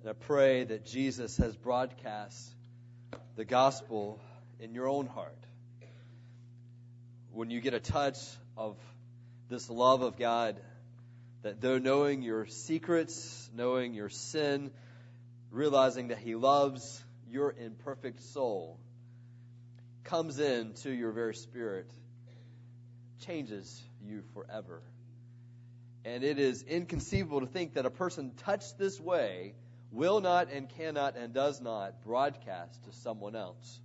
And I pray that Jesus has broadcast the gospel in your own heart. When you get a touch of this love of God, that though knowing your secrets, knowing your sin, realizing that He loves your imperfect soul, comes into your very spirit, changes you forever. And it is inconceivable to think that a person touched this way will not and cannot and does not broadcast to someone else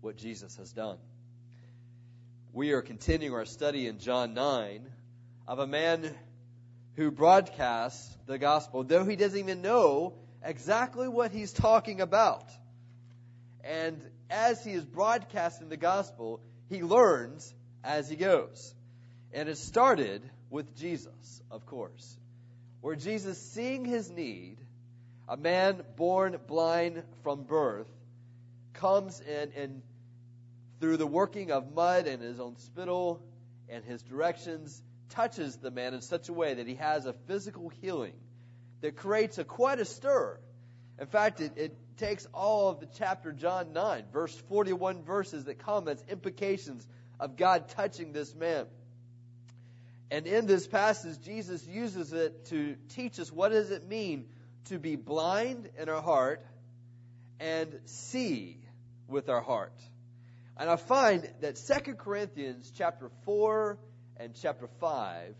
what Jesus has done. We are continuing our study in John 9 of a man who broadcasts the gospel, though he doesn't even know exactly what he's talking about. And as he is broadcasting the gospel, he learns as he goes. And it started with Jesus, of course, where Jesus, seeing his need, a man born blind from birth, comes in and through the working of mud and his own spittle and his directions, touches the man in such a way that he has a physical healing that creates a quite a stir. In fact, it, it takes all of the chapter John 9, verse 41 verses that come as implications of God touching this man. And in this passage, Jesus uses it to teach us what does it mean to be blind in our heart and see with our heart. And I find that 2 Corinthians chapter 4 and chapter 5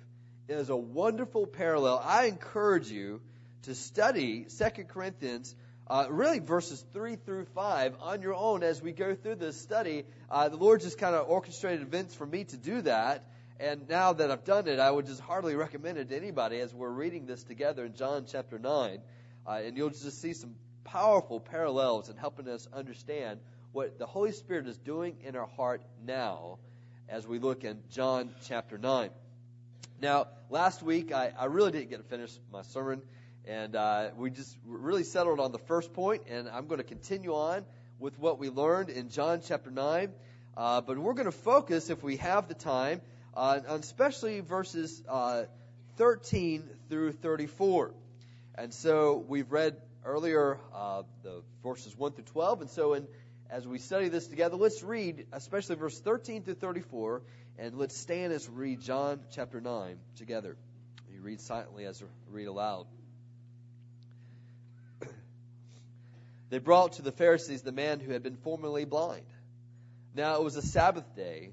is a wonderful parallel. I encourage you to study 2 Corinthians, uh, really verses 3 through 5 on your own as we go through this study. Uh, the Lord just kind of orchestrated events for me to do that. And now that I've done it, I would just hardly recommend it to anybody as we're reading this together in John chapter 9. Uh, and you'll just see some powerful parallels in helping us understand what the Holy Spirit is doing in our heart now as we look in John chapter 9. Now, last week, I, I really didn't get to finish my sermon, and uh, we just really settled on the first point, and I'm going to continue on with what we learned in John chapter 9. Uh, but we're going to focus, if we have the time, uh, especially verses uh, 13 through 34. And so we've read earlier uh, the verses 1 through 12, and so in as we study this together, let's read, especially verse 13 through 34, and let's stand as we read John chapter 9 together. You read silently as we read aloud. they brought to the Pharisees the man who had been formerly blind. Now it was a Sabbath day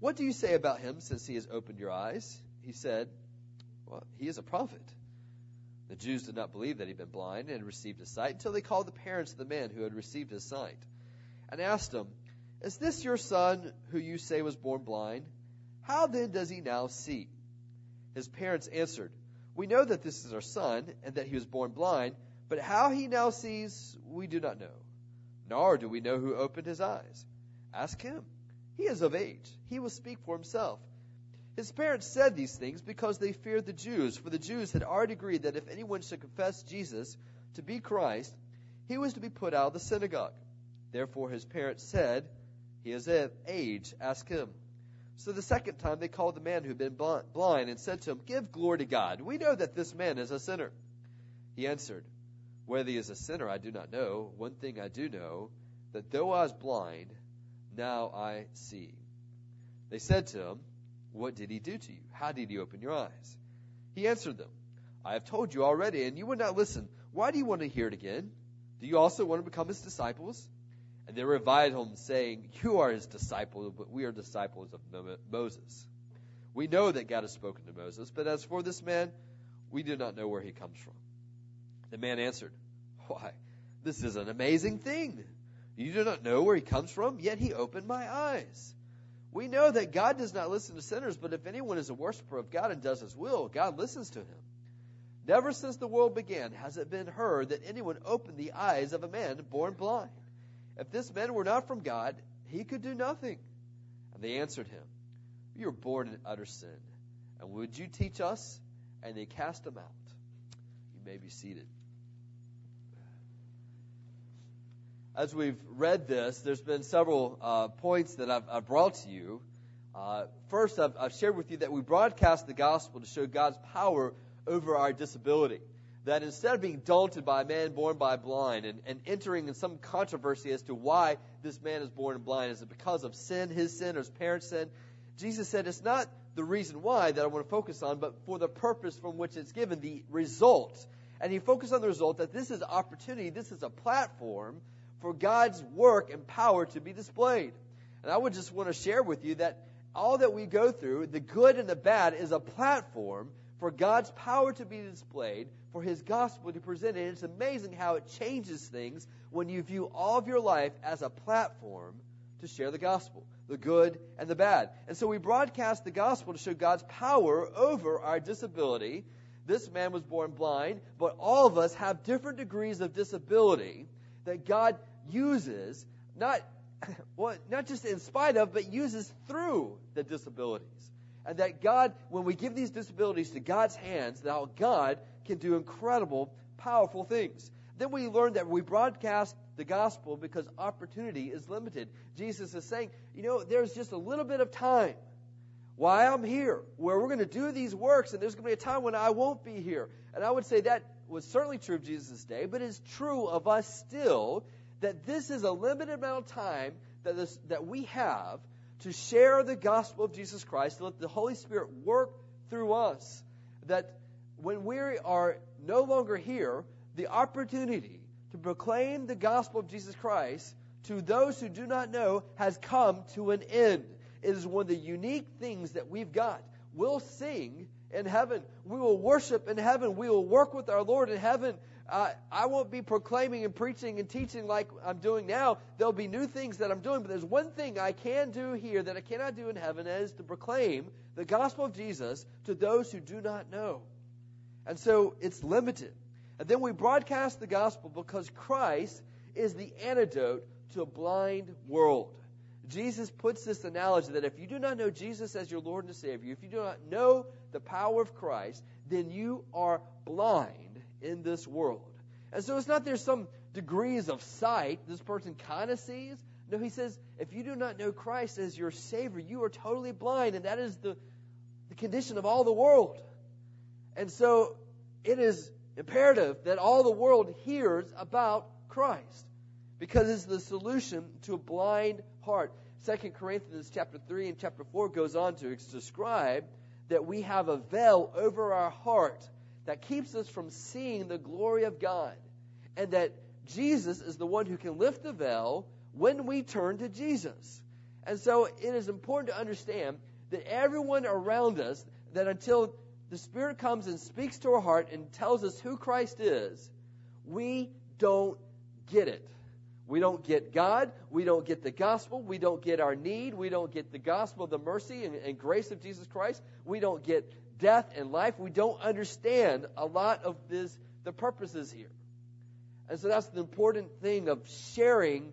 What do you say about him since he has opened your eyes? He said, Well, he is a prophet. The Jews did not believe that he had been blind and received his sight until they called the parents of the man who had received his sight and asked him, Is this your son who you say was born blind? How then does he now see? His parents answered, We know that this is our son, and that he was born blind, but how he now sees, we do not know. Nor do we know who opened his eyes. Ask him. He is of age. He will speak for himself. His parents said these things because they feared the Jews, for the Jews had already agreed that if anyone should confess Jesus to be Christ, he was to be put out of the synagogue. Therefore his parents said, He is of age, ask him. So the second time they called the man who had been blind and said to him, Give glory to God. We know that this man is a sinner. He answered, Whether he is a sinner, I do not know. One thing I do know, that though I was blind, now I see. They said to him, What did he do to you? How did he open your eyes? He answered them, I have told you already, and you would not listen. Why do you want to hear it again? Do you also want to become his disciples? And they reviled him, saying, You are his disciple, but we are disciples of Moses. We know that God has spoken to Moses, but as for this man, we do not know where he comes from. The man answered, Why, this is an amazing thing. You do not know where he comes from, yet he opened my eyes. We know that God does not listen to sinners, but if anyone is a worshiper of God and does his will, God listens to him. Never since the world began has it been heard that anyone opened the eyes of a man born blind. If this man were not from God, he could do nothing. And they answered him, You were born in utter sin, and would you teach us? And they cast him out. You may be seated. As we've read this, there's been several uh, points that I've, I've, brought to you. Uh, first, I've, I've shared with you that we broadcast the gospel to show God's power over our disability. That instead of being daunted by a man born by blind and, and entering in some controversy as to why this man is born blind, is it because of sin, his sin, or his parents' sin? Jesus said it's not the reason why that I want to focus on, but for the purpose from which it's given, the result. And he focused on the result that this is opportunity, this is a platform for God's work and power to be displayed. And I would just want to share with you that all that we go through, the good and the bad, is a platform for God's power to be displayed, for His gospel to be presented. And it's amazing how it changes things when you view all of your life as a platform to share the gospel, the good and the bad. And so we broadcast the gospel to show God's power over our disability. This man was born blind, but all of us have different degrees of disability that God uses, not, well, not just in spite of, but uses through the disabilities. And that God, when we give these disabilities to God's hands, that God can do incredible, powerful things. Then we learn that we broadcast the gospel because opportunity is limited. Jesus is saying, you know, there's just a little bit of time while I'm here where we're going to do these works, and there's going to be a time when I won't be here. And I would say that was certainly true of Jesus' day, but it's true of us still that this is a limited amount of time that, this, that we have to share the gospel of Jesus Christ, to let the Holy Spirit work through us. That when we are no longer here, the opportunity to proclaim the gospel of Jesus Christ to those who do not know has come to an end. It is one of the unique things that we've got. We'll sing in heaven. We will worship in heaven. We will work with our Lord in heaven. Uh, I won't be proclaiming and preaching and teaching like I'm doing now. There'll be new things that I'm doing, but there's one thing I can do here that I cannot do in heaven is to proclaim the gospel of Jesus to those who do not know. And so it's limited. And then we broadcast the gospel because Christ is the antidote to a blind world. Jesus puts this analogy that if you do not know Jesus as your Lord and Savior, if you do not know the power of Christ, then you are blind in this world. And so it's not there's some degrees of sight this person kind of sees. No, he says, if you do not know Christ as your Savior, you are totally blind, and that is the, the condition of all the world. And so it is imperative that all the world hears about Christ because it's the solution to a blind heart. 2 Corinthians chapter 3 and chapter 4 goes on to describe that we have a veil over our heart that keeps us from seeing the glory of God. And that Jesus is the one who can lift the veil when we turn to Jesus. And so it is important to understand that everyone around us, that until the Spirit comes and speaks to our heart and tells us who Christ is, we don't get it. We don't get God. We don't get the gospel. We don't get our need. We don't get the gospel of the mercy and, and, grace of Jesus Christ. We don't get death and life. We don't understand a lot of this, the purposes here. And so that's the important thing of sharing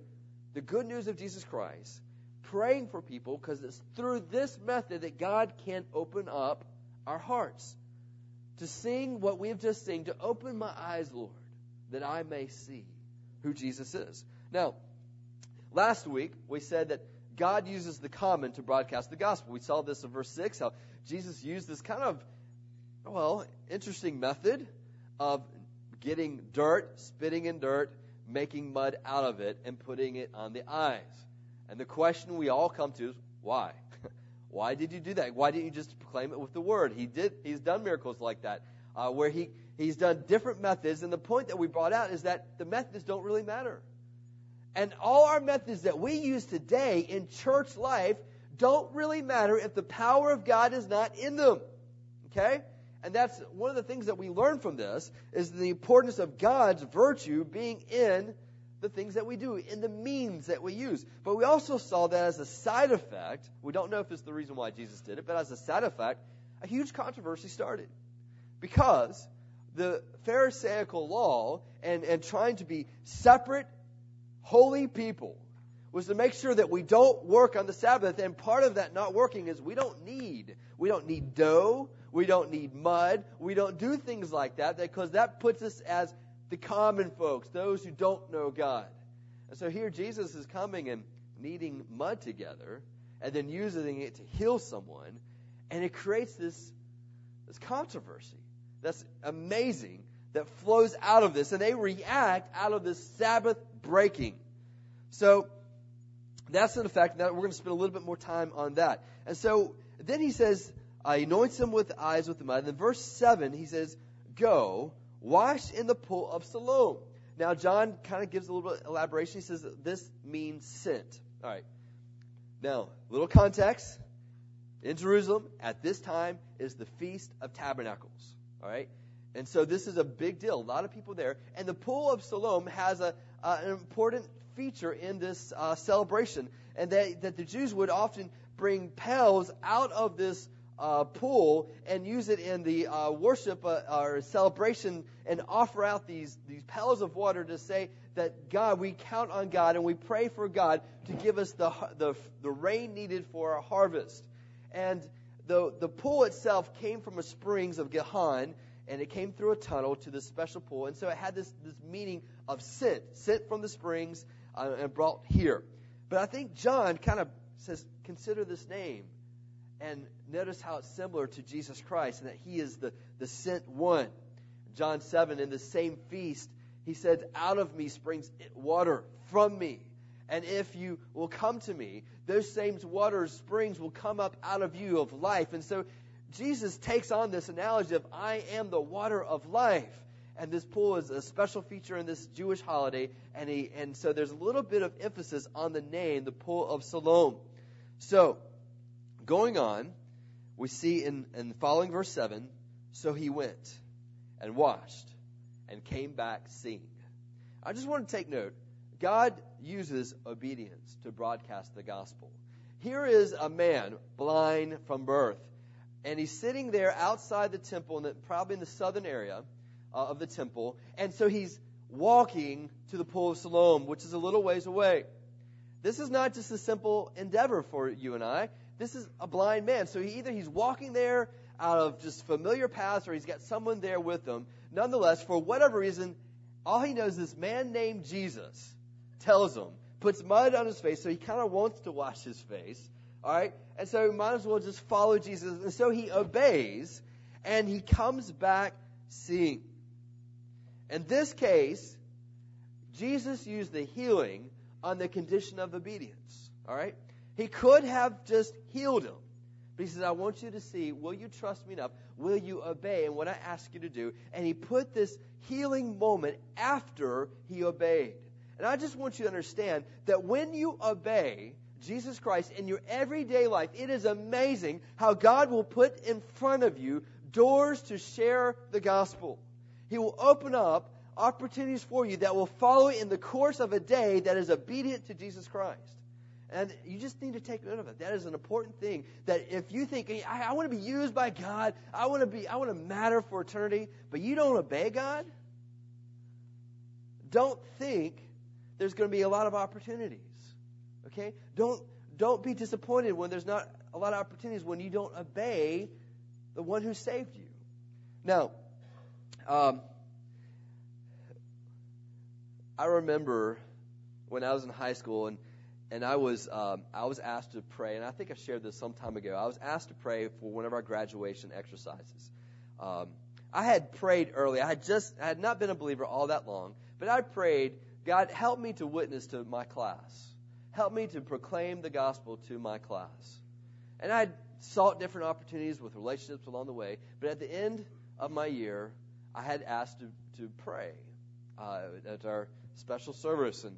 the good news of Jesus Christ, praying for people, because it's through this method that God can open up our hearts. To sing what we've just seen, to open my eyes, Lord, that I may see who Jesus is. Now, last week we said that God uses the common to broadcast the gospel. We saw this in verse 6, how Jesus used this kind of, well, interesting method of getting dirt, spitting in dirt, making mud out of it, and putting it on the eyes. And the question we all come to is, why? why did you do that? Why didn't you just proclaim it with the word? He did. He's done miracles like that, uh, where he he's done different methods. And the point that we brought out is that the methods don't really matter. And all our methods that we use today in church life don't really matter if the power of God is not in them. Okay? And that's one of the things that we learn from this is the importance of God's virtue being in the things that we do, in the means that we use. But we also saw that as a side effect, we don't know if it's the reason why Jesus did it, but as a side effect, a huge controversy started. Because the Pharisaical law and, and trying to be separate, holy people was to make sure that we don't work on the Sabbath. And part of that not working is we don't knead. We don't knead dough. We don't knead mud. We don't do things like that because that puts us as the common folks, those who don't know God. And so here Jesus is coming and kneading mud together and then using it to heal someone. And it creates this, this controversy that's amazing that flows out of this. And they react out of this Sabbath breaking. So that's an effect. That we're going to spend a little bit more time on that. And so then he says, I anoints him with eyes with the mud. And then verse 7, he says, Go, wash in the pool of Siloam. Now, John kind of gives a little bit of elaboration. He says this means sent. All right. Now, little context. In Jerusalem, at this time, is the Feast of Tabernacles. All right? And so this is a big deal. A lot of people there. And the Pool of Siloam has a, an important feature in this uh, celebration, and that, that the Jews would often bring pails out of this uh, pool and use it in the uh, worship uh, or celebration and offer out these, these pails of water to say that God, we count on God and we pray for God to give us the, the, the rain needed for our harvest. And the, the pool itself came from a springs of Gihon, and it came through a tunnel to this special pool. And so it had this, this meaning of sent, sent from the springs uh, and brought here. But I think John kind of says, consider this name. And notice how it's similar to Jesus Christ and that he is the, the sent one. John 7, in the same feast, he said, Out of me springs water from me. And if you will come to me, those same waters, springs will come up out of you of life. And so Jesus takes on this analogy of, I am the water of life. And this pool is a special feature in this Jewish holiday. And, he, and so there's a little bit of emphasis on the name, the pool of Siloam. So, going on, we see in, in the following verse 7 so he went and washed and came back seeing. I just want to take note God uses obedience to broadcast the gospel. Here is a man blind from birth, and he's sitting there outside the temple, in the, probably in the southern area uh, of the temple, and so he's walking to the pool of Siloam, which is a little ways away. This is not just a simple endeavor for you and I. This is a blind man. So he, either he's walking there out of just familiar paths or he's got someone there with him. Nonetheless, for whatever reason, all he knows is this man named Jesus tells him, puts mud on his face, so he kind of wants to wash his face. All right? And so he might as well just follow Jesus. And so he obeys, and he comes back seeing. In this case, Jesus used the healing on the condition of obedience. All right? He could have just healed him. But he says, I want you to see, will you trust me enough? Will you obey in what I ask you to do? And he put this healing moment after he obeyed. And I just want you to understand that when you obey Jesus Christ in your everyday life, it is amazing how God will put in front of you doors to share the gospel. He will open up opportunities for you that will follow in the course of a day that is obedient to Jesus Christ. And you just need to take note of it. That is an important thing. That if you think, I, I want to be used by God, I want to be, I want to matter for eternity, but you don't obey God, don't think there's going to be a lot of opportunities. Okay? Don't don't be disappointed when there's not a lot of opportunities when you don't obey the one who saved you. Now, um, I remember when I was in high school and and I was um, I was asked to pray, and I think I shared this some time ago. I was asked to pray for one of our graduation exercises. Um, I had prayed early. I had just I had not been a believer all that long, but I prayed, God, help me to witness to my class. Help me to proclaim the gospel to my class. And I sought different opportunities with relationships along the way. But at the end of my year, I had asked to, to pray uh, at our special service, and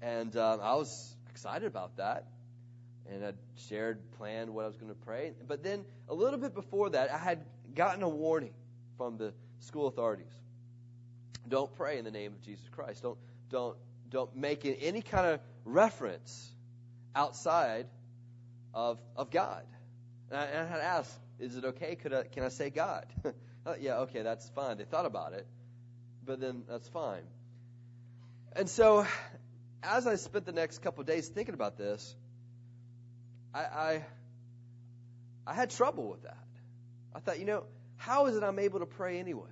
and um, I was excited about that. And I shared, planned what I was going to pray. But then a little bit before that, I had gotten a warning from the school authorities. Don't pray in the name of Jesus Christ. Don't don't don't make any kind of reference outside of of God. And I, and I had asked, is it okay? Could I, can I say God? Uh, yeah, okay, that's fine. They thought about it, but then that's fine. And so, as I spent the next couple days thinking about this, I, I, I had trouble with that. I thought, you know, how is it I'm able to pray anyway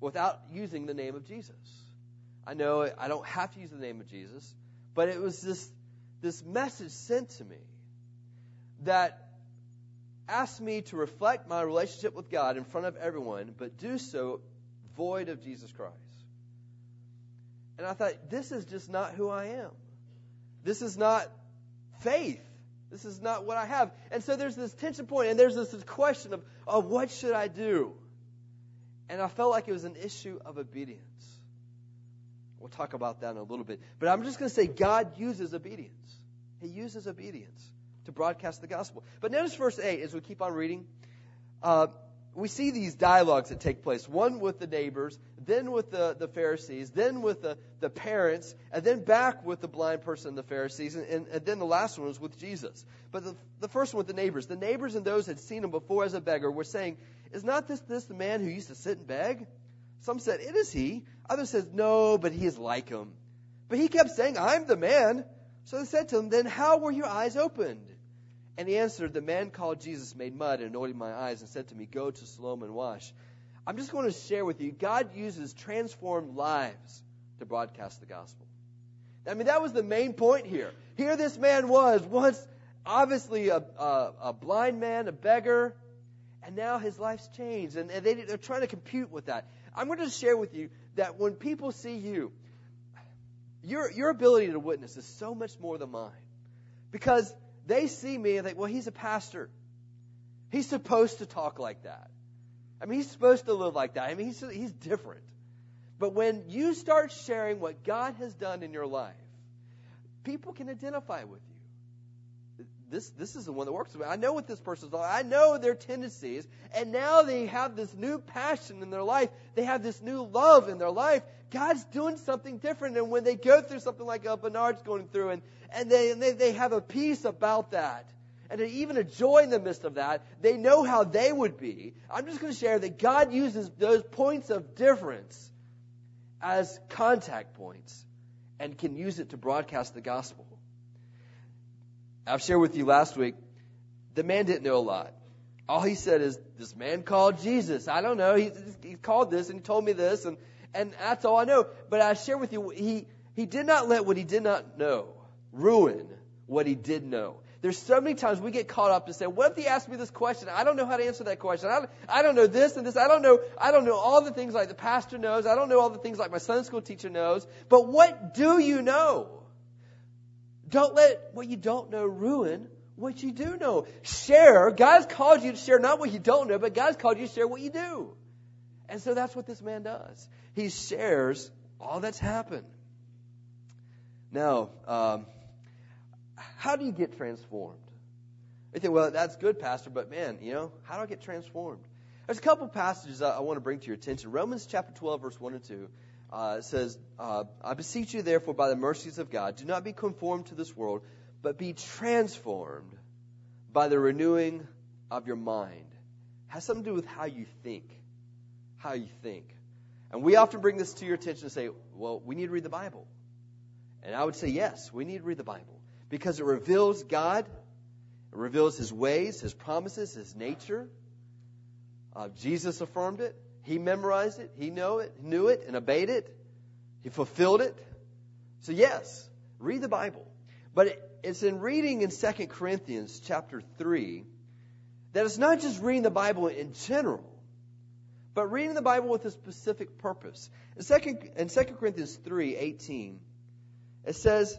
without using the name of Jesus? I know I don't have to use the name of Jesus, but it was this this message sent to me that asked me to reflect my relationship with God in front of everyone, but do so void of Jesus Christ. And I thought, this is just not who I am. This is not faith. This is not what I have. And so there's this tension point, and there's this, this question of, of what should I do? And I felt like it was an issue of obedience. We'll talk about that in a little bit. But I'm just going to say God uses obedience. He uses obedience to broadcast the gospel. But notice verse 8 as we keep on reading. Uh, we see these dialogues that take place one with the neighbors, then with the, the Pharisees, then with the, the parents, and then back with the blind person and the Pharisees, and, and, and then the last one was with Jesus. But the, the first one with the neighbors. The neighbors and those had seen him before as a beggar were saying, Is not this, this the man who used to sit and beg? Some said, It is he. Others said, No, but he is like him. But he kept saying, I'm the man. So they said to him, Then how were your eyes opened? And he answered, The man called Jesus made mud and anointed my eyes and said to me, Go to Siloam and wash. I'm just going to share with you God uses transformed lives to broadcast the gospel. I mean, that was the main point here. Here, this man was once obviously a, a, a blind man, a beggar, and now his life's changed. And, and they, they're trying to compute with that. I'm going to share with you that when people see you, your, your ability to witness is so much more than mine. Because they see me and think, well, he's a pastor. He's supposed to talk like that. I mean, he's supposed to live like that. I mean, he's, he's different. But when you start sharing what God has done in your life, people can identify with you. This, this is the one that works with me. I know what this person's like. I know their tendencies. And now they have this new passion in their life. They have this new love in their life. God's doing something different. And when they go through something like uh, Bernard's going through, and, and, they, and they, they have a peace about that, and even a joy in the midst of that, they know how they would be. I'm just going to share that God uses those points of difference as contact points and can use it to broadcast the gospel. I've shared with you last week, the man didn't know a lot. All he said is, this man called Jesus. I don't know. He, he called this and he told me this and, and that's all I know. But I share with you, he, he did not let what he did not know ruin what he did know. There's so many times we get caught up to say, what if he asked me this question? I don't know how to answer that question. I don't, I don't know this and this. I don't know, I don't know all the things like the pastor knows. I don't know all the things like my Sunday school teacher knows. But what do you know? Don't let what you don't know ruin what you do know. Share. God's called you to share not what you don't know, but God's called you to share what you do. And so that's what this man does. He shares all that's happened. Now, um, how do you get transformed? You think, well, that's good, Pastor, but man, you know, how do I get transformed? There's a couple passages I, I want to bring to your attention. Romans chapter 12, verse 1 and 2 uh, says, uh, I beseech you, therefore, by the mercies of God, do not be conformed to this world, but be transformed by the renewing of your mind. It has something to do with how you think. How you think. And we often bring this to your attention and say, well, we need to read the Bible. And I would say, yes, we need to read the Bible because it reveals God, it reveals His ways, His promises, His nature. Uh, Jesus affirmed it. He memorized it. He knew it, knew it, and obeyed it. He fulfilled it. So yes, read the Bible. But it, it's in reading in 2 Corinthians chapter 3 that it's not just reading the Bible in general, but reading the Bible with a specific purpose. In 2, in 2 Corinthians 3, 18, it says,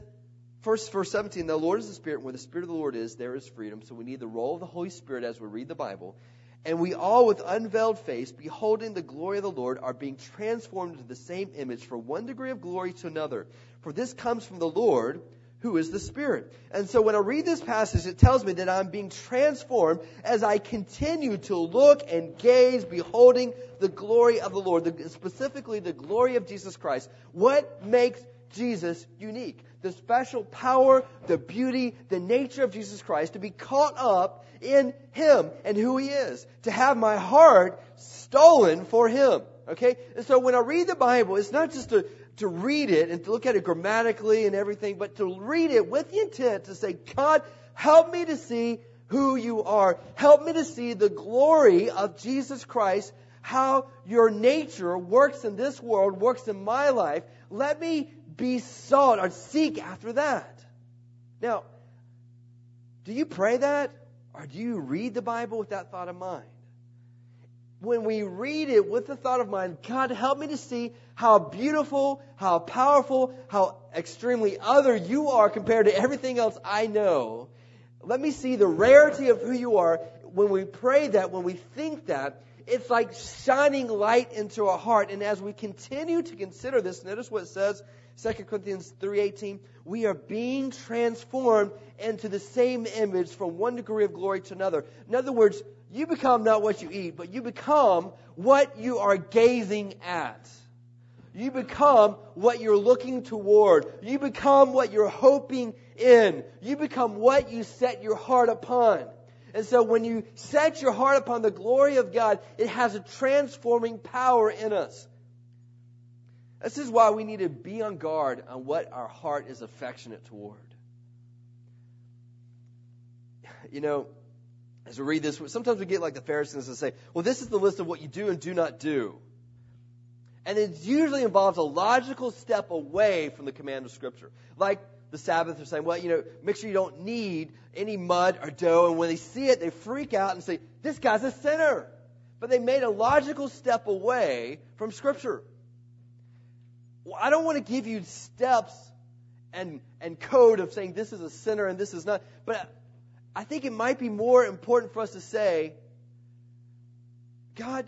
First, verse 17, the Lord is the Spirit. and Where the Spirit of the Lord is, there is freedom. So we need the role of the Holy Spirit as we read the Bible. And we all, with unveiled face, beholding the glory of the Lord, are being transformed into the same image from one degree of glory to another. For this comes from the Lord, who is the Spirit. And so when I read this passage, it tells me that I'm being transformed as I continue to look and gaze, beholding the glory of the Lord, specifically the glory of Jesus Christ. What makes Jesus unique. The special power, the beauty, the nature of Jesus Christ to be caught up in Him and who He is. To have my heart stolen for Him. Okay? And so when I read the Bible, it's not just to, to read it and to look at it grammatically and everything, but to read it with the intent to say, God, help me to see who you are. Help me to see the glory of Jesus Christ, how your nature works in this world, works in my life. Let me be sought or seek after that. Now, do you pray that? Or do you read the Bible with that thought in mind? When we read it with the thought of mind, God, help me to see how beautiful, how powerful, how extremely other you are compared to everything else I know. Let me see the rarity of who you are. When we pray that, when we think that, it's like shining light into our heart. And as we continue to consider this, notice what it says 2 Corinthians 3:18, we are being transformed into the same image from one degree of glory to another. In other words, you become not what you eat, but you become what you are gazing at. You become what you're looking toward. You become what you're hoping in. You become what you set your heart upon. And so when you set your heart upon the glory of God, it has a transforming power in us. This is why we knead to be on guard on what our heart is affectionate toward. You know, as we read this, sometimes we get like the Pharisees and say, well, this is the list of what you do and do not do. And it usually involves a logical step away from the command of Scripture. Like the Sabbath are saying, well, you know, make sure you don't need any mud or dough. And when they see it, they freak out and say, this guy's a sinner. But they made a logical step away from Scripture. I don't want to give you steps and, and code of saying this is a sinner and this is not. But I think it might be more important for us to say, God,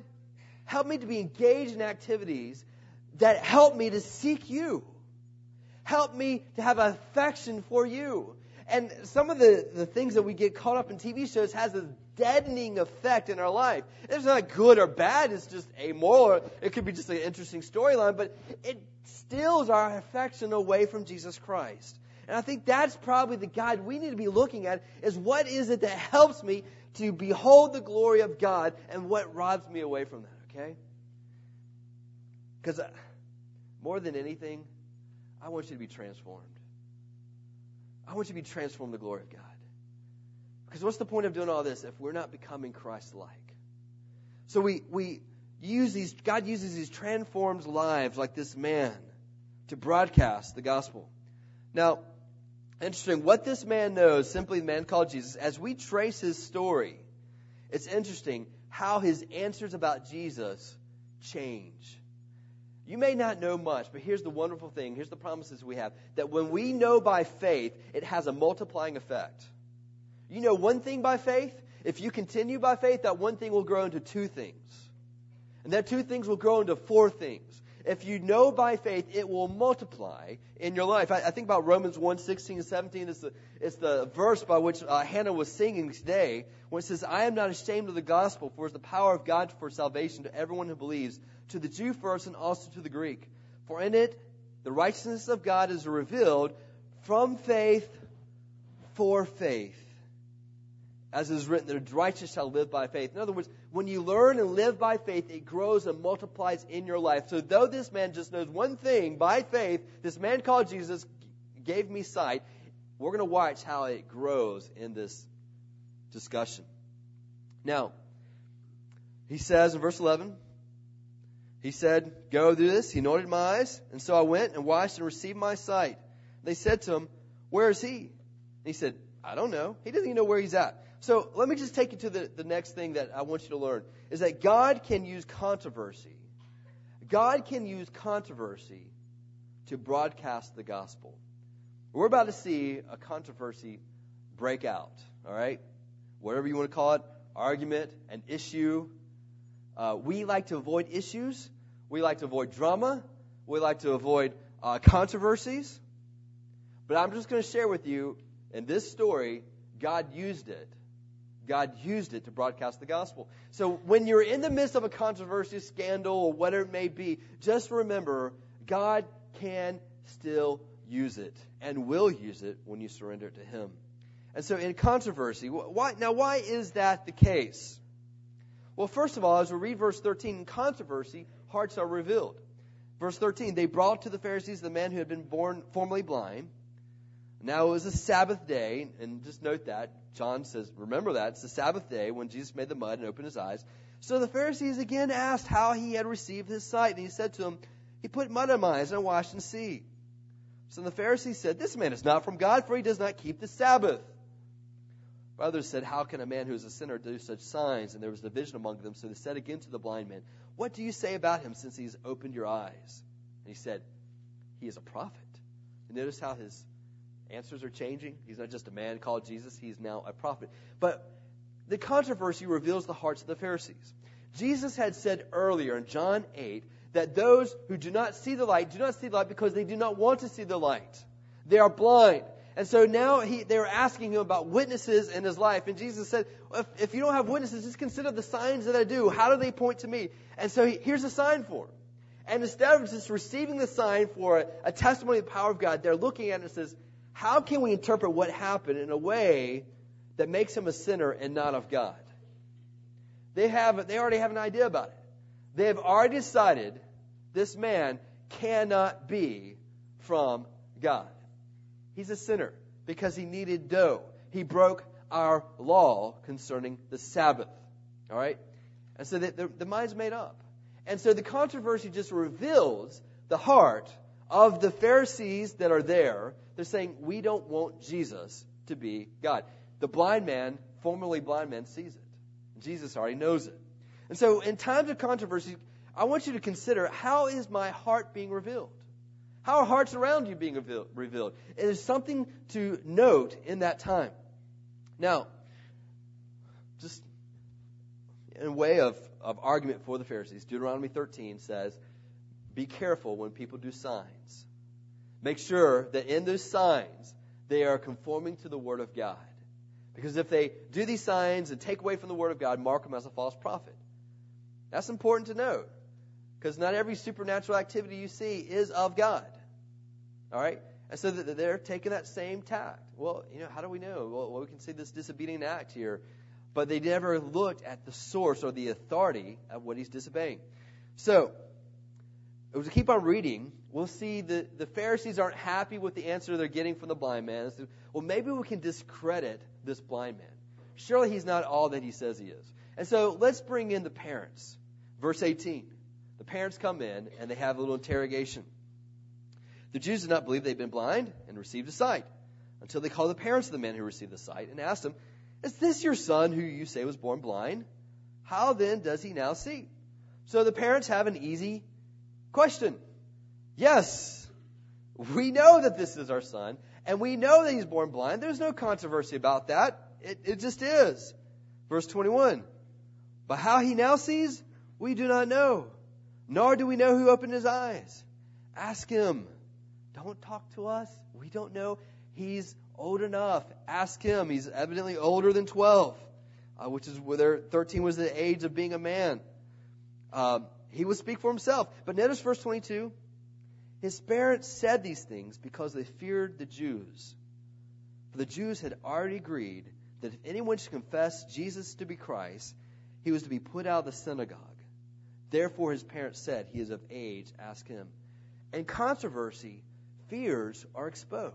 help me to be engaged in activities that help me to seek you. Help me to have affection for you. And some of the, the things that we get caught up in TV shows has a deadening effect in our life. It's not good or bad, it's just amoral. It could be just an interesting storyline, but it steals our affection away from Jesus Christ. And I think that's probably the guide we need to be looking at is what is it that helps me to behold the glory of God and what robs me away from that, okay? Because uh, more than anything, I want you to be transformed. I want you to be transformed the glory of God. Because what's the point of doing all this if we're not becoming Christ like? So we, we use these, God uses these transformed lives like this man to broadcast the gospel. Now, interesting, what this man knows, simply the man called Jesus, as we trace his story, it's interesting how his answers about Jesus change. You may not know much, but here's the wonderful thing. Here's the promises we have that when we know by faith, it has a multiplying effect. You know one thing by faith? If you continue by faith, that one thing will grow into two things. And that two things will grow into four things if you know by faith, it will multiply in your life. I, I think about Romans 1, 16 and 17. It's the, it's the verse by which uh, Hannah was singing today when it says, I am not ashamed of the gospel, for it's the power of God for salvation to everyone who believes, to the Jew first and also to the Greek. For in it, the righteousness of God is revealed from faith for faith as is written, the righteous shall live by faith. In other words, when you learn and live by faith, it grows and multiplies in your life. So though this man just knows one thing by faith, this man called Jesus gave me sight, we're going to watch how it grows in this discussion. Now, he says in verse 11, he said, Go do this. He anointed my eyes. And so I went and washed and received my sight. They said to him, Where is he? And he said, I don't know. He doesn't even know where he's at. So let me just take you to the, the next thing that I want you to learn is that God can use controversy. God can use controversy to broadcast the gospel. We're about to see a controversy break out, all right? Whatever you want to call it, argument, an issue. Uh, we like to avoid issues. We like to avoid drama. We like to avoid uh, controversies. But I'm just going to share with you in this story, God used it God used it to broadcast the gospel. So when you're in the midst of a controversy, scandal, or whatever it may be, just remember God can still use it and will use it when you surrender it to Him. And so in controversy, why, now why is that the case? Well, first of all, as we read verse 13, in controversy, hearts are revealed. Verse 13, they brought to the Pharisees the man who had been born formerly blind. Now it was a Sabbath day, and just note that. John says, remember that. It's the Sabbath day when Jesus made the mud and opened his eyes. So the Pharisees again asked how he had received his sight. And he said to them, He put mud in my eyes, and I washed and see. So the Pharisees said, This man is not from God, for he does not keep the Sabbath. Others said, How can a man who is a sinner do such signs? And there was division among them. So they said again to the blind man, What do you say about him since he's opened your eyes? And he said, He is a prophet. And notice how his answers are changing. He's not just a man called Jesus, he's now a prophet. But the controversy reveals the hearts of the Pharisees. Jesus had said earlier in John 8 that those who do not see the light do not see the light because they do not want to see the light. They are blind. And so now he, they were asking him about witnesses in his life. And Jesus said, if, if, you don't have witnesses, just consider the signs that I do. How do they point to me? And so he, here's a sign for him. And instead of just receiving the sign for a, a testimony of the power of God, they're looking at it and says, how can we interpret what happened in a way that makes him a sinner and not of God? They have, they already have an idea about it. They have already decided this man cannot be from God. He's a sinner because he kneaded dough. He broke our law concerning the Sabbath. All right? And so the, the, the mind's made up. And so the controversy just reveals the heart of the Pharisees that are there. They're saying, we don't want Jesus to be God. The blind man, formerly blind man, sees it. Jesus already knows it. And so in times of controversy, I want you to consider how is my heart being revealed? How are hearts around you being revealed? It is something to note in that time. Now, just in a way of, of argument for the Pharisees, Deuteronomy 13 says, Be careful when people do signs. Make sure that in those signs they are conforming to the Word of God. Because if they do these signs and take away from the Word of God, mark them as a false prophet. That's important to note. Because not every supernatural activity you see is of God. All right? And so they're taking that same tact. Well, you know, how do we know? Well, we can see this disobedient act here. But they never looked at the source or the authority of what he's disobeying. So, as we keep on reading, we'll see that the Pharisees aren't happy with the answer they're getting from the blind man. So, well, maybe we can discredit this blind man. Surely he's not all that he says he is. And so let's bring in the parents. Verse 18. The parents come in and they have a little interrogation. The Jews did not believe they'd been blind and received a sight until they called the parents of the man who received the sight and asked him, Is this your son who you say was born blind? How then does he now see? So the parents have an easy question. Yes, we know that this is our son, and we know that he's born blind. There's no controversy about that. It, it just is. Verse 21. But how he now sees, we do not know, nor do we know who opened his eyes. Ask him. Don't talk to us. We don't know. He's old enough. Ask him. He's evidently older than 12, uh, which is whether 13 was the age of being a man. Um, he would speak for himself. But notice verse 22. His parents said these things because they feared the Jews. For the Jews had already agreed that if anyone should confess Jesus to be Christ, he was to be put out of the synagogue. Therefore, his parents said, He is of age, ask him. And controversy fears are exposed.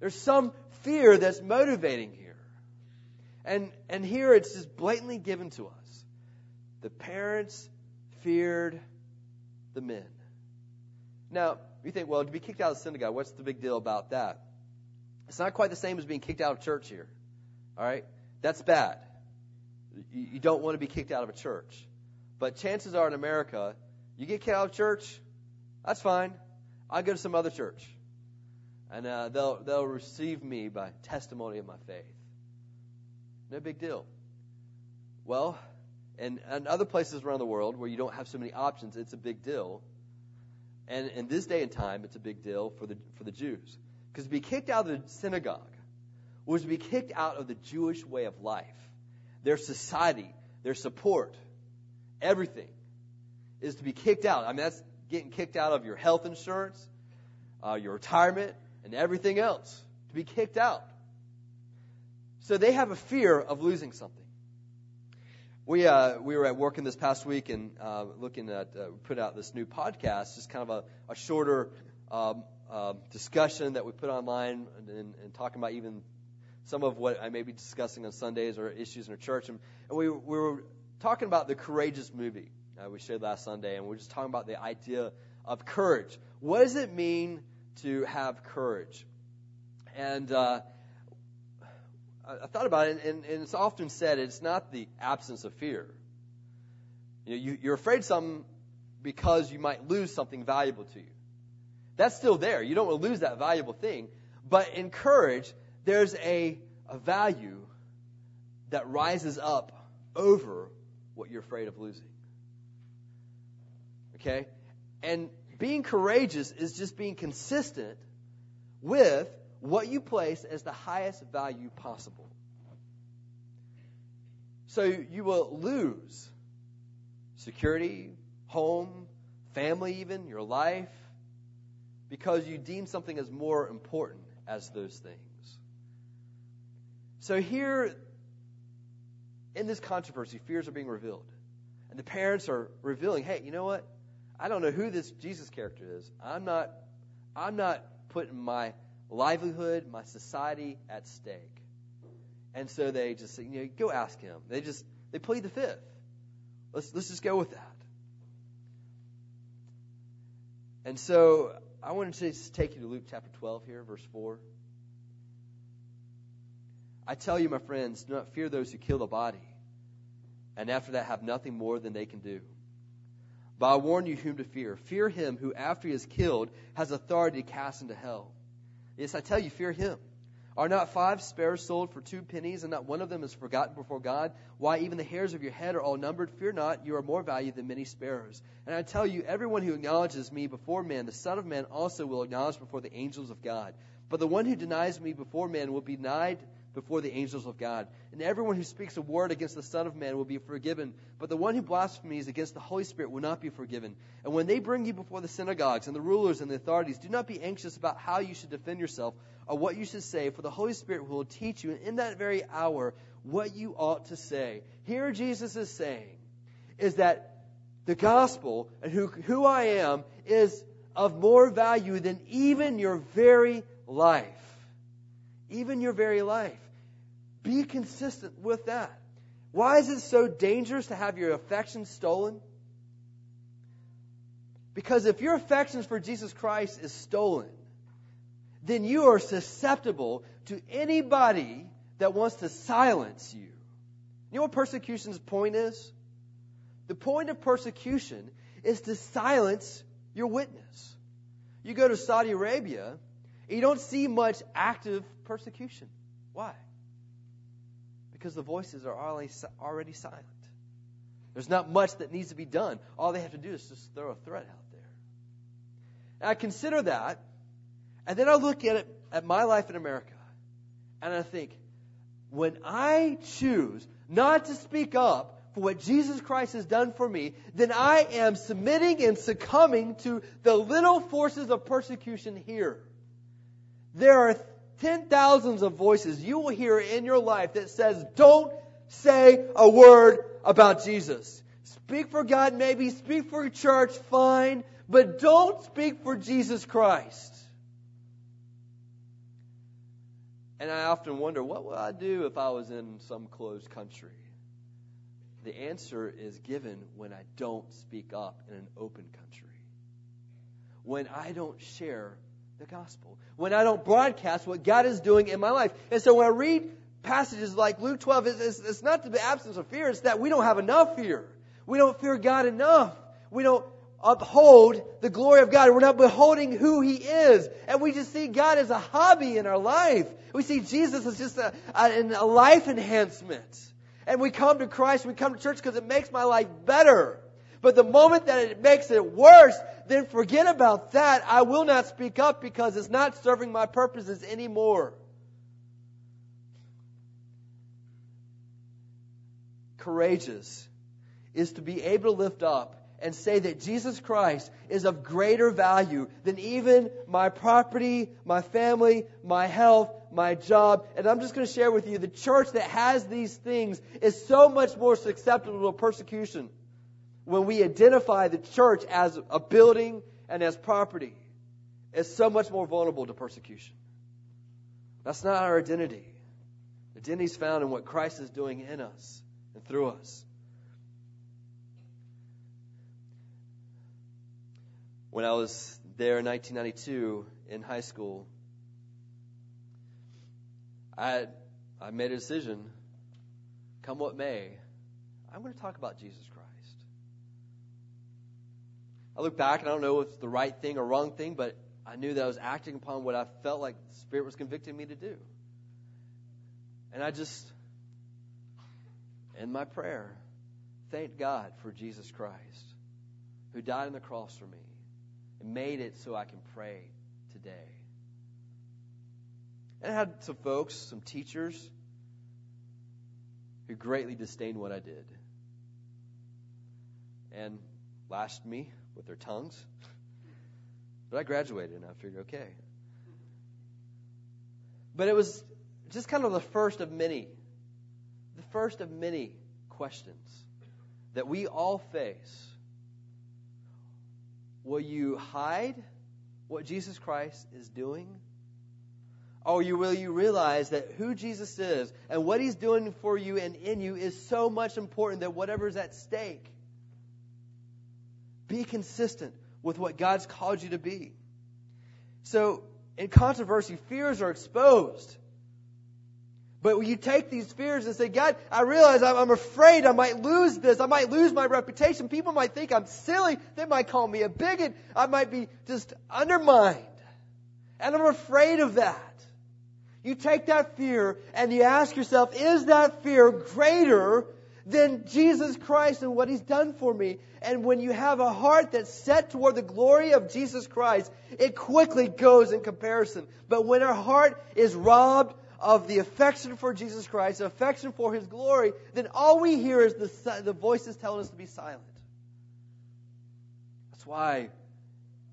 There's some fear that's motivating here. And, and here it's just blatantly given to us. The parents feared the men. Now, you think, well, to be kicked out of the synagogue, what's the big deal about that? It's not quite the same as being kicked out of church here. All right? That's bad. You don't want to be kicked out of a church. But chances are in America, you get kicked out of church, that's fine. I'll go to some other church. And uh, they'll, they'll receive me by testimony of my faith. No big deal. Well, and, and other places around the world where you don't have so many options, it's a big deal. And in this day and time, it's a big deal for the, for the Jews. Because to be kicked out of the synagogue was to be kicked out of the Jewish way of life, their society, their support, everything is to be kicked out. I mean, that's getting kicked out of your health insurance. uh, your retirement, and everything else, to be kicked out. So they have a fear of losing something. We uh, we were at work in this past week and uh, looking at uh, put out this new podcast, just kind of a, a shorter um, uh, discussion that we put online and, and talking about even some of what I may be discussing on Sundays or issues in our church. And, and we, we were talking about the Courageous movie uh, we shared last Sunday, and we are just talking about the idea of courage. What does it mean to have courage? And uh, I thought about it, and, and, it's often said it's not the absence of fear. You know, you, you're afraid something because you might lose something valuable to you. That's still there. You don't want to lose that valuable thing. But in courage, there's a, a value that rises up over what you're afraid of losing. Okay? And being courageous is just being consistent with what you place as the highest value possible. So you will lose security, home, family, even, your life, because you deem something as more important as those things. So here, in this controversy, fears are being revealed. And the parents are revealing, hey, you know what? I don't know who this Jesus character is. I'm not I'm not putting my livelihood, my society at stake. And so they just you know, go ask him. They just they plead the fifth. Let's let's just go with that. And so I wanted to just take you to Luke chapter 12 here, verse 4. I tell you, my friends, do not fear those who kill the body, and after that have nothing more than they can do. But I warn you whom to fear. Fear him who, after he is killed, has authority to cast into hell. Yes, I tell you, fear him. Are not five sparrows sold for two pennies, and not one of them is forgotten before God? Why, even the hairs of your head are all numbered. Fear not, you are more valued than many sparrows. And I tell you, everyone who acknowledges me before men, the Son of Man also will acknowledge before the angels of God. But the one who denies me before men will be denied before the angels of God. And everyone who speaks a word against the Son of Man will be forgiven, but the one who blasphemes against the Holy Spirit will not be forgiven. And when they bring you before the synagogues and the rulers and the authorities, do not be anxious about how you should defend yourself or what you should say, for the Holy Spirit will teach you in that very hour what you ought to say. Here Jesus is saying is that the gospel and who, who I am is of more value than even your very life. Even your very life. Be consistent with that. Why is it so dangerous to have your affections stolen? Because if your affections for Jesus Christ is stolen, then you are susceptible to anybody that wants to silence you. You know what persecution's point is? The point of persecution is to silence your witness. You go to Saudi Arabia, and you don't see much active persecution. Why? Because the voices are already silent. There's not much that needs to be done. All they have to do is just throw a threat out there. And I consider that, and then I look at it at my life in America, and I think, when I choose not to speak up for what Jesus Christ has done for me, then I am submitting and succumbing to the little forces of persecution here. There are ten thousands of voices you will hear in your life that says, don't say a word about Jesus. Speak for God, maybe. Speak for church, fine. But don't speak for Jesus Christ. And I often wonder, what would I do if I was in some closed country? The answer is given when I don't speak up in an open country. When I don't share the gospel. When I don't broadcast what God is doing in my life. And so when I read passages like Luke 12, it's, it's not the absence of fear, it's that we don't have enough fear. We don't fear God enough. We don't uphold the glory of God. We're not beholding who He is. And we just see God as a hobby in our life. We see Jesus as just a, a, a life enhancement. And we come to Christ, we come to church because it makes my life better. But the moment that it makes it worse, then forget about that. I will not speak up because it's not serving my purposes anymore. Courageous is to be able to lift up and say that Jesus Christ is of greater value than even my property, my family, my health, my job. And I'm just going to share with you the church that has these things is so much more susceptible to persecution when we identify the church as a building and as property. It's so much more vulnerable to persecution. That's not our identity. Identity is found in what Christ is doing in us and through us. When I was there in 1992 in high school, I, I made a decision come what may, I'm going to talk about Jesus Christ. I look back and I don't know if it's the right thing or wrong thing, but I knew that I was acting upon what I felt like the Spirit was convicting me to do. And I just, in my prayer, thanked God for Jesus Christ, who died on the cross for me and made it so I can pray today. And I had some folks, some teachers, who greatly disdained what I did and lashed me with their tongues. But I graduated and I figured, okay. But it was just kind of the first of many, the first of many questions that we all face. Will you hide what Jesus Christ is doing? Or you, will you realize that who Jesus is and what he's doing for you and in you is so much important that whatever's at stake, be consistent with what God's called you to be. So, in controversy, fears are exposed. But when you take these fears and say, God, I realize I'm afraid I might lose this. I might lose my reputation. People might think I'm silly. They might call me a bigot. I might be just undermined. And I'm afraid of that. You take that fear and you ask yourself, is that fear greater than Jesus Christ and what He's done for me? And when you have a heart that's set toward the glory of Jesus Christ, it quickly goes in comparison. But when our heart is robbed of the affection for Jesus Christ, affection for His glory, then all we hear is the, the voices telling us to be silent. That's why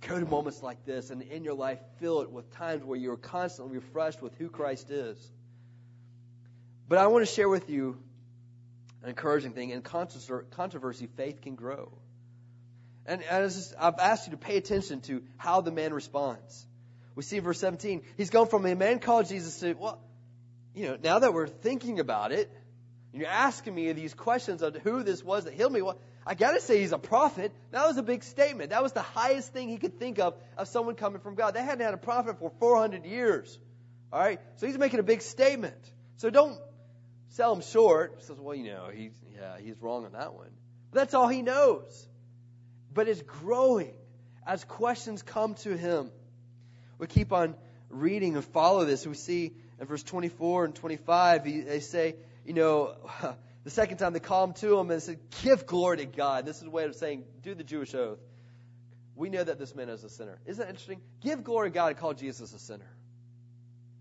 go to moments like this and in your life fill it with times where you're constantly refreshed with who Christ is. But I want to share with you an encouraging thing. In controversy, faith can grow. And as I've asked you to pay attention to how the man responds. We see in verse 17, he's gone from a man called Jesus to, well, you know, now that we're thinking about it, you're asking me these questions of who this was that healed me, well, I gotta say he's a prophet. That was a big statement. That was the highest thing he could think of of someone coming from God. They hadn't had a prophet for 400 years. All right? So he's making a big statement. So don't sell him short. Says, well, you know, he's, yeah, he's wrong on that one. But that's all he knows. But it's growing as questions come to him. We keep on reading and follow this. We see in verse 24 and 25, they say, you know, the second time they call him to him and said, Give glory to God. This is a way of saying, Do the Jewish oath. We know that this man is a sinner. Isn't that interesting? Give glory to God and call Jesus a sinner.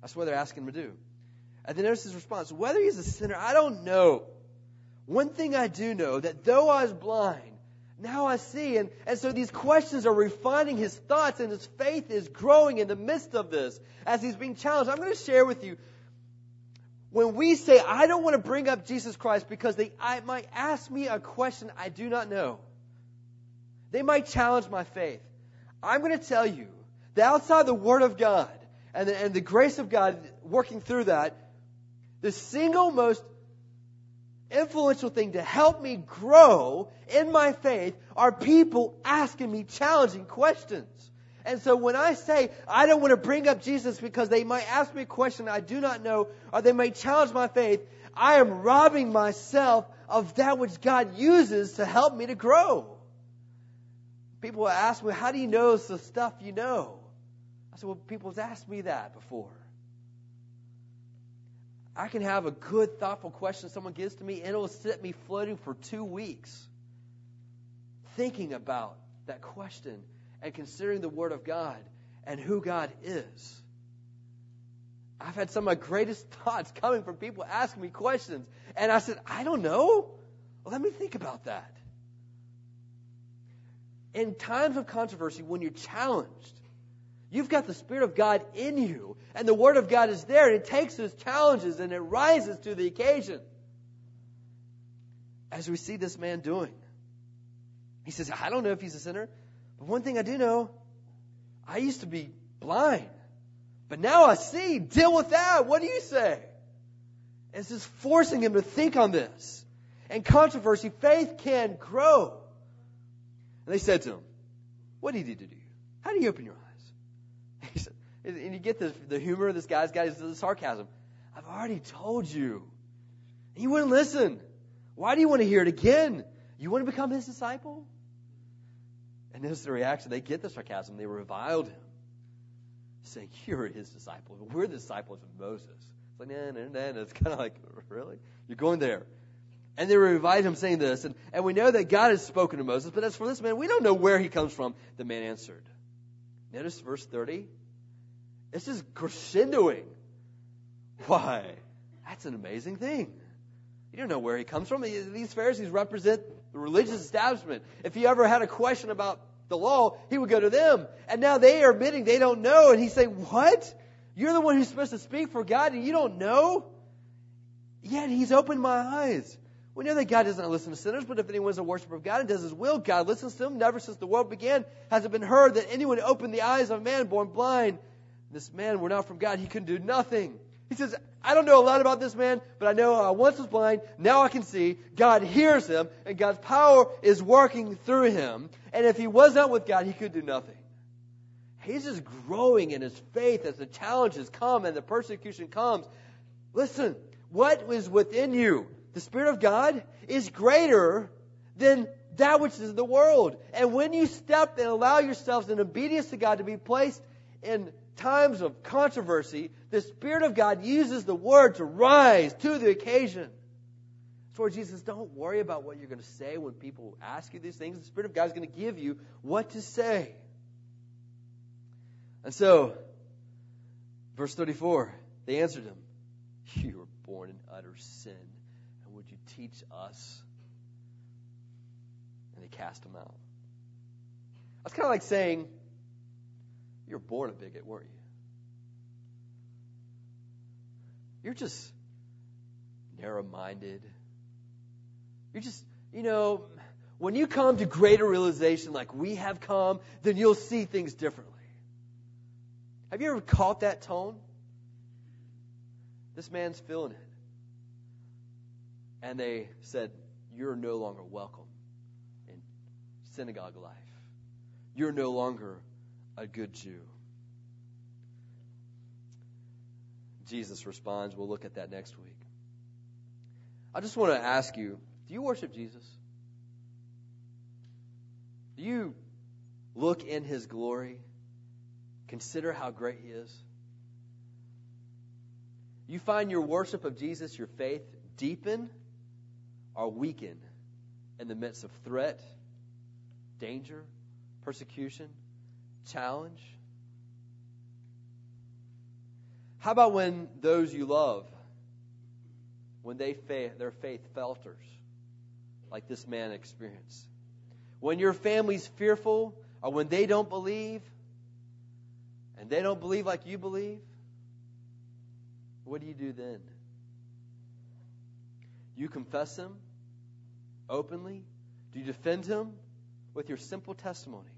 That's what they're asking him to do. And then notice his response whether he's a sinner, I don't know. One thing I do know that though I was blind, now I see. And, and so these questions are refining his thoughts, and his faith is growing in the midst of this as he's being challenged. I'm going to share with you when we say, I don't want to bring up Jesus Christ because they I, might ask me a question I do not know, they might challenge my faith. I'm going to tell you that outside the Word of God and the, and the grace of God working through that, the single most influential thing to help me grow in my faith are people asking me challenging questions. And so when I say I don't want to bring up Jesus because they might ask me a question I do not know or they may challenge my faith, I am robbing myself of that which God uses to help me to grow. People ask me, how do you know the stuff you know? I said, well, people's asked me that before. I can have a good, thoughtful question someone gives to me, and it will set me floating for two weeks thinking about that question and considering the Word of God and who God is. I've had some of my greatest thoughts coming from people asking me questions, and I said, I don't know. Well, let me think about that. in times of controversy, when you're challenged, you've got the Spirit of God in you, and the Word of God is there, and it takes those challenges and it rises to the occasion. As we see this man doing. He says, I don't know if he's a sinner, but one thing I do know, I used to be blind, but now I see. Deal with that. What do you say? And it's just forcing him to think on this. And controversy, faith can grow. And they said to him, What did he do to you? How do you open your eyes? And you get the, the humor of this guy's got the sarcasm. I've already told you. And you wouldn't listen. Why do you want to hear it again? You want to become his disciple? And notice the reaction. They get the sarcasm. They reviled him, saying, You're his disciple. We're the disciples of Moses. It's like, nah, nah, nah. It's kind of like, really? You're going there. And they reviled him, saying this. And, and we know that God has spoken to Moses, but as for this man, we don't know where he comes from. The man answered. Notice verse 30. It's is crescendoing. Why? That's an amazing thing. You don't know where he comes from. These Pharisees represent the religious establishment. If he ever had a question about the law, he would go to them. And now they are admitting they don't know. And he's saying, What? You're the one who's supposed to speak for God and you don't know? Yet he's opened my eyes. We know that God doesn't listen to sinners, but if anyone's a worshiper of God and does his will, God listens to him. Never since the world began has it been heard that anyone opened the eyes of a man born blind. This man were not from God. He could do nothing. He says, I don't know a lot about this man, but I know I once was blind, now I can see. God hears him, and God's power is working through him. And if he was not with God, he could do nothing. He's just growing in his faith as the challenges come and the persecution comes. Listen, what is within you, the Spirit of God, is greater than that which is in the world. And when you step and allow yourselves in obedience to God to be placed in times of controversy, the Spirit of God uses the Word to rise to the occasion. So, Lord Jesus, don't worry about what you're going to say when people ask you these things. The Spirit of God is going to give you what to say. And so, verse 34, they answered him, You were born in utter sin, and would you teach us? And they cast him out. That's kind of like saying, you were born a bigot, weren't you? You're just narrow minded. You're just, you know, when you come to greater realization like we have come, then you'll see things differently. Have you ever caught that tone? This man's feeling it. And they said, You're no longer welcome in synagogue life. You're no longer a good Jew? Jesus responds. We'll look at that next week. I just want to ask you do you worship Jesus? Do you look in his glory? Consider how great he is? You find your worship of Jesus, your faith, deepen or weaken in the midst of threat, danger, persecution? Challenge? How about when those you love, when they fa- their faith falters, like this man experienced? When your family's fearful, or when they don't believe, and they don't believe like you believe, what do you do then? You confess him openly? Do you defend him with your simple testimony?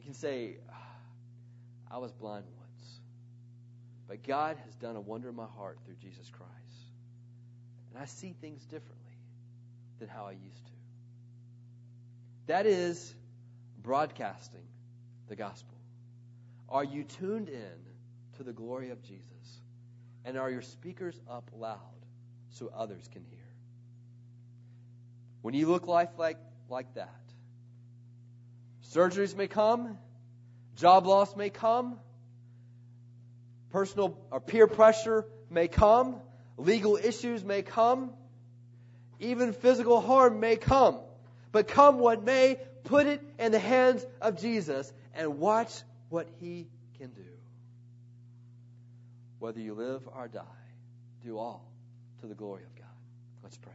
You can say, ah, I was blind once, but God has done a wonder in my heart through Jesus Christ. And I see things differently than how I used to. That is broadcasting the gospel. Are you tuned in to the glory of Jesus? And are your speakers up loud so others can hear? When you look life like, like that, Surgeries may come, job loss may come, personal or peer pressure may come, legal issues may come, even physical harm may come. But come what may, put it in the hands of Jesus and watch what he can do. Whether you live or die, do all to the glory of God. Let's pray.